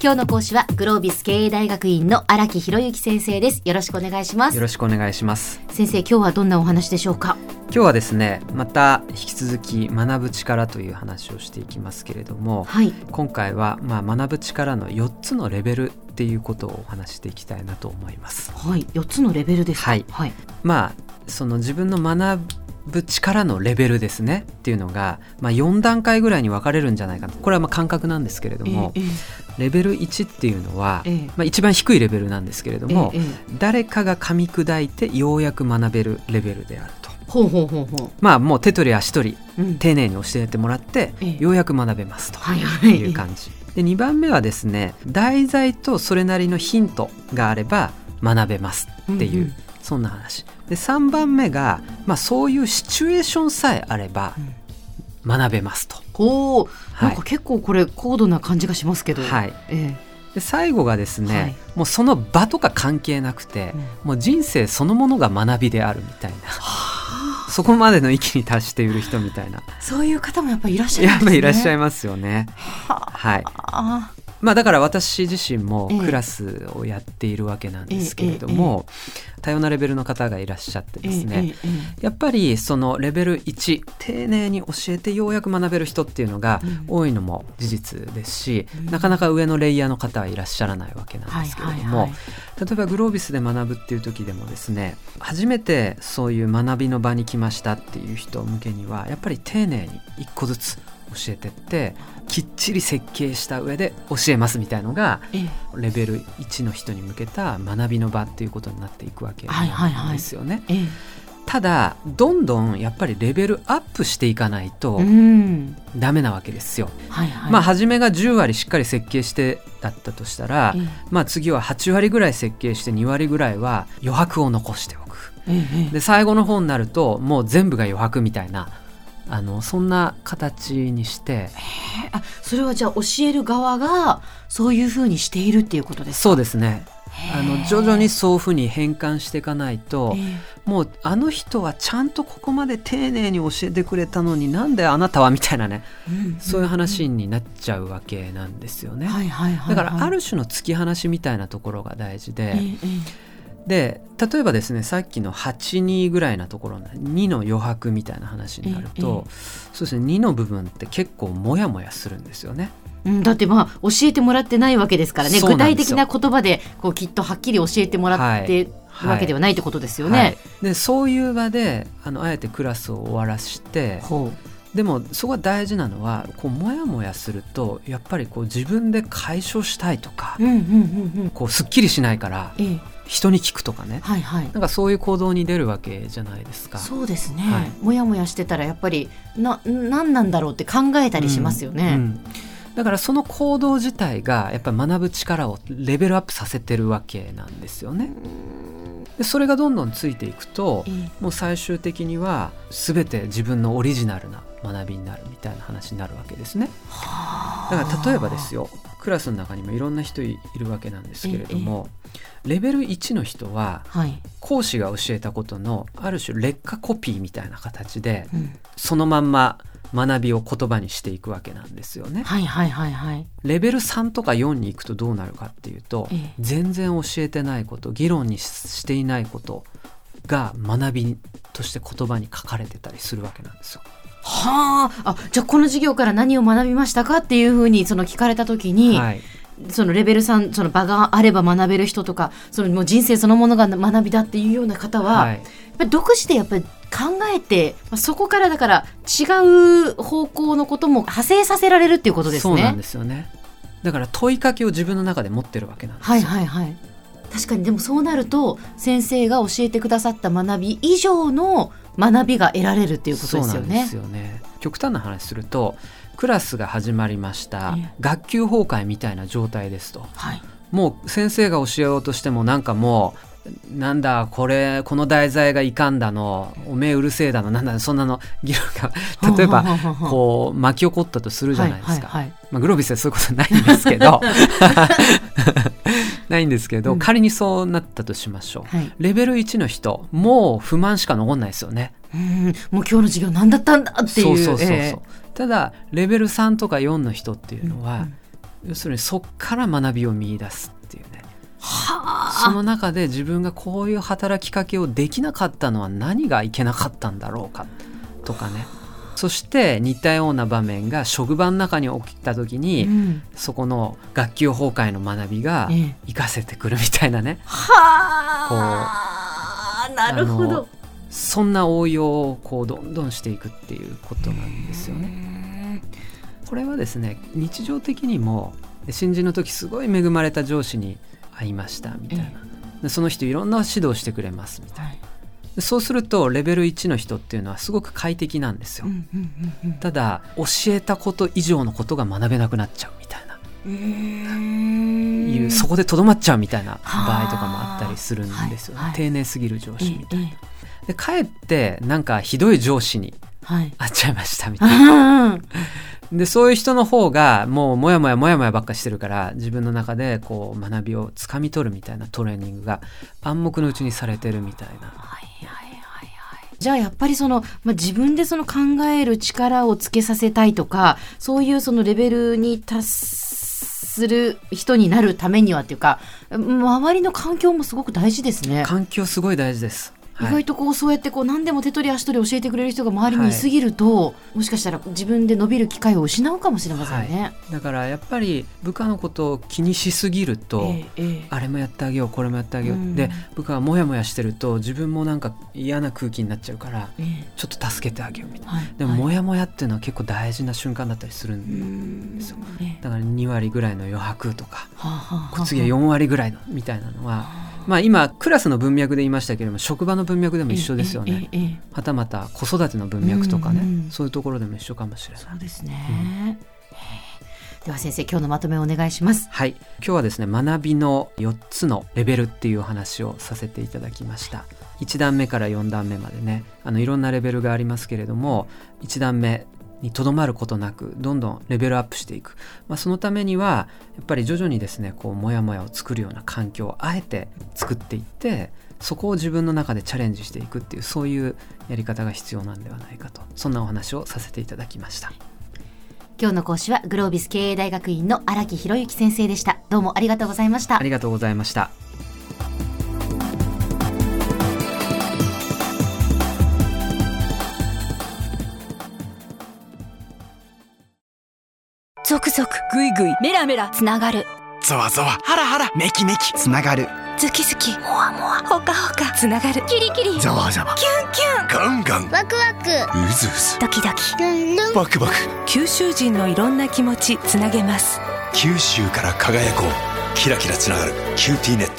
今日の講師はグロービス経営大学院の荒木博之先生です。よろしくお願いします。よろしくお願いします。先生今日はどんなお話でしょうか？今日はですねまた引き続き学ぶ力という話をしていきますけれども、はい、今回はまあ学ぶ力の4つのレベルっていうことをお話していきたいなと思います。はい。4つのレベルですはい、はい、まあその自分の学ぶ力のレベルですねっていうのが、まあ、4段階ぐらいに分かれるんじゃないかな。これはまあ感覚なんですけれども、ええ、レベル1っていうのは、え、まあ、一番低いレベルなんですけれども、誰かが噛み砕いてようやく学べるレベルであると。ほうほうほうほう。まあもう手取り足取り、うん、丁寧に教えてもらって、ようやく学べますという感じ。で2番目はですね題材とそれなりのヒントがあれば学べますっていう、うんうん。そんな話。で3番目が、まあ、そういうシチュエーションさえあれば学べますと。おお、なんか結構これ高度な感じがしますけど。はい。ええ、で最後がですね、はい、もうその場とか関係なくて、うん、もう人生そのものが学びであるみたいな。そこまでの域に達している人みたいな。そういう方もやっぱりいらっしゃいますね。やっぱりいらっしゃいますよね。はい。まあ、だから私自身もクラスをやっているわけなんですけれども、多様なレベルの方がいらっしゃってですね、やっぱりそのレベル1丁寧に教えてようやく学べる人っていうのが多いのも事実ですし、なかなか上のレイヤーの方はいらっしゃらないわけなんですけれども、例えばグロービスで学ぶっていう時でもですね初めてそういう学びの場に来ましたっていう人向けにはやっぱり丁寧に一個ずつ教えてってきっちり設計した上で教えますみたいのが、レベル1の人に向けた学びの場っていうことになっていくわけなんですよね。ただどんどんやっぱりレベルアップしていかないとダメなわけですよ。はいはい、まあ初めが10割しっかり設計してだったとしたら、まあ次は8割ぐらい設計して2割ぐらいは余白を残しておく。で最後の方になるともう全部が余白みたいなあのそんな形にして。あそれはじゃあ教える側がそういうふうにしているっていうことですか？そうですね。あの徐々にそういうふうに変換していかないともうあの人はちゃんとここまで丁寧に教えてくれたのになんであなたはみたいなね、そういう話になっちゃうわけなんですよね。だからある種の突き放しみたいなところが大事で。えーで例えばですねさっきの82ぐらいなところの2の余白みたいな話になると、ええ、そうですね2の部分って結構モヤモヤするんですよね。うん、だってまあ教えてもらってないわけですからね。具体的な言葉でこうきっとはっきり教えてもらってるわけではないってことですよね。はい。はい、でそういう場であのあえてクラスを終わらしてでもそこが大事なのはこうモヤモヤするとやっぱりこう自分で解消したいとか、うんうんうんうん、こうすっきりしないから。ええ人に聞くとかね、はいはい、なんかそういう行動に出るわけじゃないですか。そうですね、はい、もやもやしてたらやっぱりな何なんだろうって考えたりしますよね。うん。うんだからその行動自体がやっぱり学ぶ力をレベルアップさせてるわけなんですよね。でそれがどんどんついていくと、もう最終的には全て自分のオリジナルな学びになるみたいな話になるわけですね。だから例えばですよクラスの中にもいろんな人いるわけなんですけれども、レベル1の人は、講師が教えたことのある種劣化コピーみたいな形で、そのまんま学びを言葉にしていくわけなんですよね。はいはいはいはい。レベル3とか4に行くとどうなるかっていうと、ええ、全然教えてないこと議論にしていないことが学びとして言葉に書かれてたりするわけなんですよ。はあ、あじゃあこの授業から何を学びましたかっていうふうにその聞かれた時に、はい、そのレベル3その場があれば学べる人とかそのもう人生そのものが学びだっていうような方は、はい、やっぱり独自でやっぱり考えてそこからだから違う方向のことも派生させられるっていうことですね。そうなんですよね。だから問いかけを自分の中で持ってるわけなんですはいはいはい。確かに。でもそうなると先生が教えてくださった学び以上の学びが得られるっていうことですよね。ですよね。極端な話するとクラスが始まりました、学級崩壊みたいな状態ですと、はい、もう先生が教えようとしてもなんかもうなんだこれこの題材がいかんだの。おめえうるせえだの。なんだそんなの。議論が 例えばこう巻き起こったとするじゃないですか、まあ、グロービスはそういうことないんですけど ないんですけど、うん、仮にそうなったとしましょう、はい、レベル1の人もう不満しか残んないですよね。うん。もう今日の授業何だったんだっていう。そうそうそうそう、えー、ただレベル3とか4の人っていうのは、うん。うん、要するにそっから学びを見出すっていうね。その中で自分がこういう働きかけをできなかったのは何がいけなかったんだろうかとかねそして似たような場面が職場の中に起きた時に、うん、そこの学級崩壊の学びが活かせてくるみたいなね。はあ。なるほど。そんな応用をこうどんどんしていくっていうことなんですよね。これはですね日常的にも新人の時すごい恵まれた上司に会いましたみたいな、でその人いろんな指導してくれますみたいな、はい、そうするとレベル1の人っていうのはすごく快適なんですよ、ただ教えたこと以上のことが学べなくなっちゃうみたいな、えー、いうそこでとどまっちゃうみたいな場合とかもあったりするんですよ、ね、はいはい、丁寧すぎる上司みたいな。でかえってなんかひどい上司に会っちゃいましたみたいな。でそういう人の方がもうモヤモヤモヤモヤばっかしてるから自分の中でこう学びをつかみ取るみたいなトレーニングが暗黙のうちにされてるみたいな。じゃあやっぱりその、まあ、自分でその考える力をつけさせたいとかそういうそのレベルに達する人になるためにはっていうか周りの環境もすごく大事ですね。環境すごい大事です。意外とこうそうやってこう何でも手取り足取り教えてくれる人が周りにいすぎると、はい、もしかしたら自分で伸びる機会を失うかもしれませんね、はい、だからやっぱり部下のことを気にしすぎると、えーえー、あれもやってあげようこれもやってあげよう、うん、で部下がモヤモヤしてると自分もなんか嫌な空気になっちゃうから、えー、ちょっと助けてあげようみたいな、はい、でもモヤモヤっていうのは結構大事な瞬間だったりするんですよ、だから2割ぐらいの余白とか、はあ、次は4割ぐらいのみたいなのは。まあ、今クラスの文脈で言いましたけれども職場の文脈でも一緒ですよね、はたまた子育ての文脈とかね、うんうん、そういうところでも一緒かもしれない。そうですね、うん、では先生今日のまとめをお願いします。はい。今日はですね学びの4つのレベルっていうお話をさせていただきました。1段目から4段目までねあのいろんなレベルがありますけれども1段目にとどまることなくどんどんレベルアップしていく、まあ、そのためにはやっぱり徐々にですねこうモヤモヤを作るような環境をあえて作っていってそこを自分の中でチャレンジしていくっていうそういうやり方が必要なんではないかと。そんなお話をさせていただきました。今日の講師はグロービス経営大学院の荒木博之先生でした。どうもありがとうございました。ありがとうございましたゾクゾクグイグイメラメラつながる。ゾワゾワ。ハラハラ。メキメキ。つながる。ズキズキ。モワモワ。ホカホカつながる。キリキリ。ザワザワ。キュンキュン。ガンガン。ワクワク。ウズウズドキドキ。ルンルン。バクバク。九州人のいろんな気持ちつなげます。九州から輝こう。キラキラつながる。 QTnet